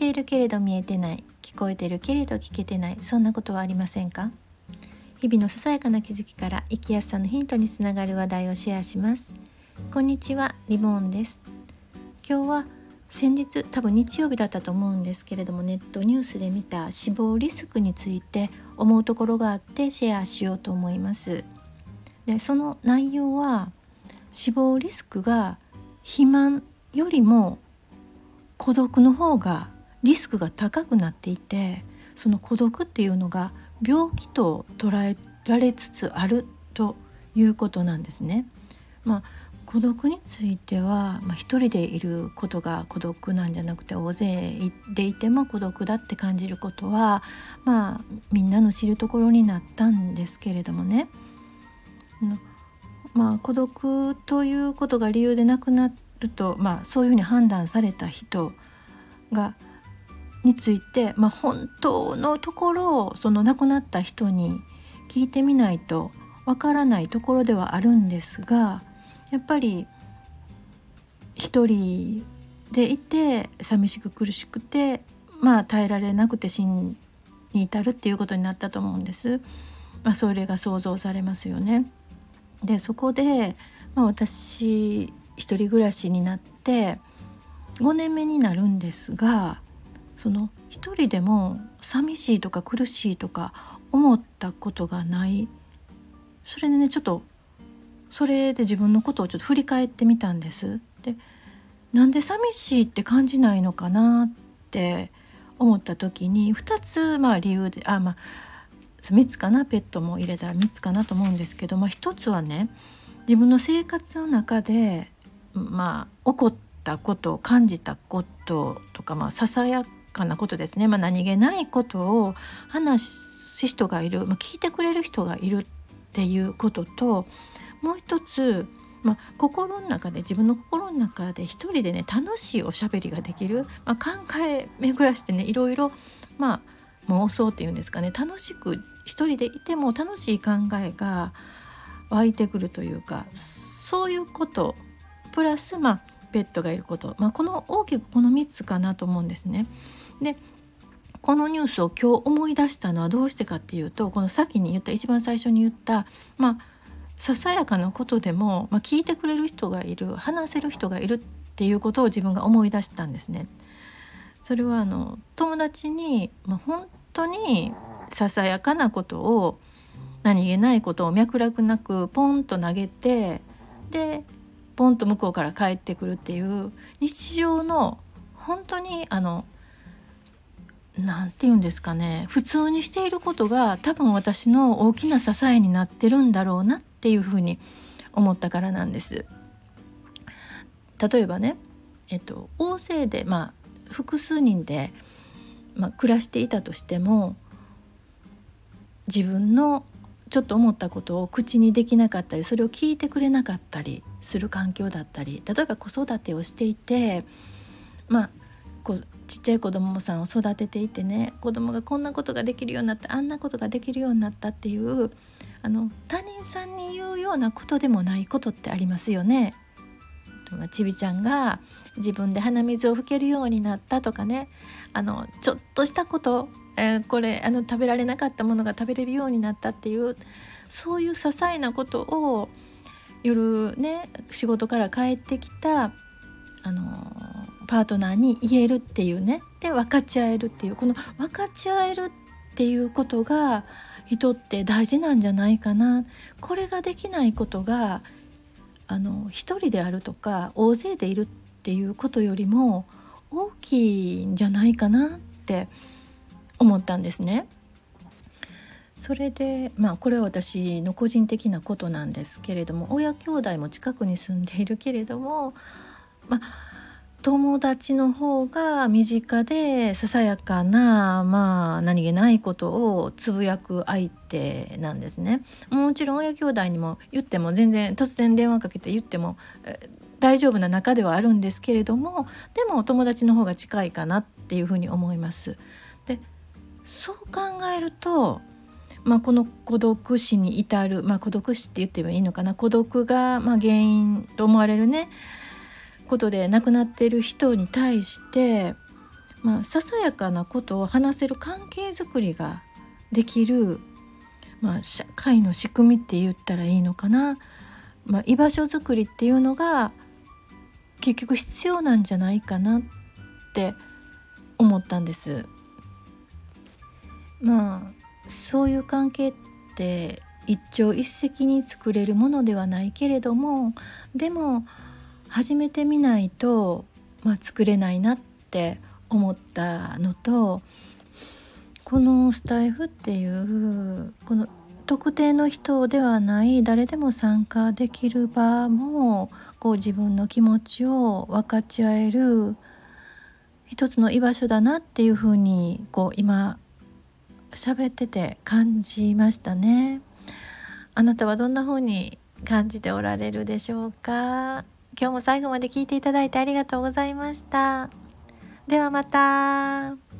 ているけれど見えてない聞こえてるけれど聞けてないそんなことはありませんか？日々のささやかな気づきから生きやすさのヒントにつながる話題をシェアします。こんにちはリボーンです。今日は先日多分日曜日だったと思うんですけれどもネットニュースで見た死亡リスクについて思うところがあってシェアしようと思います。でその内容は死亡リスクが肥満よりも孤独の方がリスクが高くなっていてその孤独っていうのが病気と捉えられつつあるということなんですね。まあ、孤独については、まあ、一人でいることが孤独なんじゃなくて大勢でいても孤独だって感じることは、まあ、みんなの知るところになったんですけれどもね。まあ、孤独ということが理由で亡くなると、まあ、そういうふうに判断された人がについて、まあ、本当のところその亡くなった人に聞いてみないとわからないところではあるんですがやっぱり一人でいて寂しく苦しくてまあ耐えられなくて死に至るっていうことになったと思うんです。まあ、それが想像されますよね。でそこで、まあ、私一人暮らしになって5年目になるんですがその一人でも寂しいとか苦しいとか思ったことがないそれでねちょっとそれで自分のことをちょっと振り返ってみたんです。でなんで寂しいって感じないのかなって思った時に2つまあ理由であまあ3つかなペットも入れたら3つかなと思うんですけど、まあ、1つはね自分の生活の中でまあ起こったこと感じたこととか、まあ、ささやかなことですね、まあ、何気ないことを話す人がいる、まあ、聞いてくれる人がいるっていうことともう一つ、まあ、心の中で自分の心の中で一人でね楽しいおしゃべりができる、まあ、考え巡らしてねいろいろ、まあ、妄想っていうんですかね。楽しく一人でいても楽しい考えが湧いてくるというかそういうこと。プラスまあペットがいること、まあ、この大きくこの3つかなと思うんですね。でこのニュースを今日思い出したのはどうしてかっていうとこの先に言った一番最初に言ったまあささやかなことでも、まあ、聞いてくれる人がいる話せる人がいるっていうことを自分が思い出したんですね。それはあの友達に、まあ、本当にささやかなことを何気ないことを脈絡なくポンと投げてでポンと向こうから帰ってくるっていう日常の本当にあの何て言うんですかね普通にしていることが多分私の大きな支えになってるんだろうなっていうふうに思ったからなんです。例えばね、えっと、大勢で、まあ、複数人で、まあ、暮らしていたとしても自分のちょっと思ったことを口にできなかったりそれを聞いてくれなかったりする環境だったり例えば子育てをしていてまあこうちっちゃい子供さんを育てていてね子供がこんなことができるようになったあんなことができるようになったっていうあの他人さんに言うようなことでもないことってありますよね。ちびちゃんが自分で鼻水を拭けるようになったとかねあのちょっとしたことえー、これあの食べられなかったものが食べれるようになったっていうそういう些細なことを夜ね仕事から帰ってきたあのパートナーに言えるっていうねで分かち合えるっていうこの分かち合えるっていうことが人って大事なんじゃないかな。これができないことがあの一人であるとか大勢でいるっていうことよりも大きいんじゃないかなって思ったんですね。それでまあこれは私の個人的なことなんですけれども親兄弟も近くに住んでいるけれどもまあ友達の方が身近でささやかなまあ何気ないことをつぶやく相手なんですね。もちろん親兄弟にも言っても全然突然電話かけて言っても大丈夫な中ではあるんですけれどもでも友達の方が近いかなっていうふうに思います。でそう考えると、まあ、この孤独死に至る、まあ、孤独死って言ってもいいのかな。孤独がま原因と思われるね。ことで亡くなっている人に対してまあ、ささやかなことを話せる関係づくりができる、まあ、社会の仕組みって言ったらいいのかな、まあ、居場所づくりっていうのが結局必要なんじゃないかなって思ったんです。まあそういう関係って一朝一夕に作れるものではないけれどもでも始めてみないと、まあ、作れないなって思ったのとこのスタイフっていうこの特定の人ではない誰でも参加できる場もこう自分の気持ちを分かち合える一つの居場所だなっていうふうにこう今喋ってて感じましたね。あなたはどんな風に感じておられるでしょうか？今日も最後まで聞いていただいてありがとうございました。ではまた。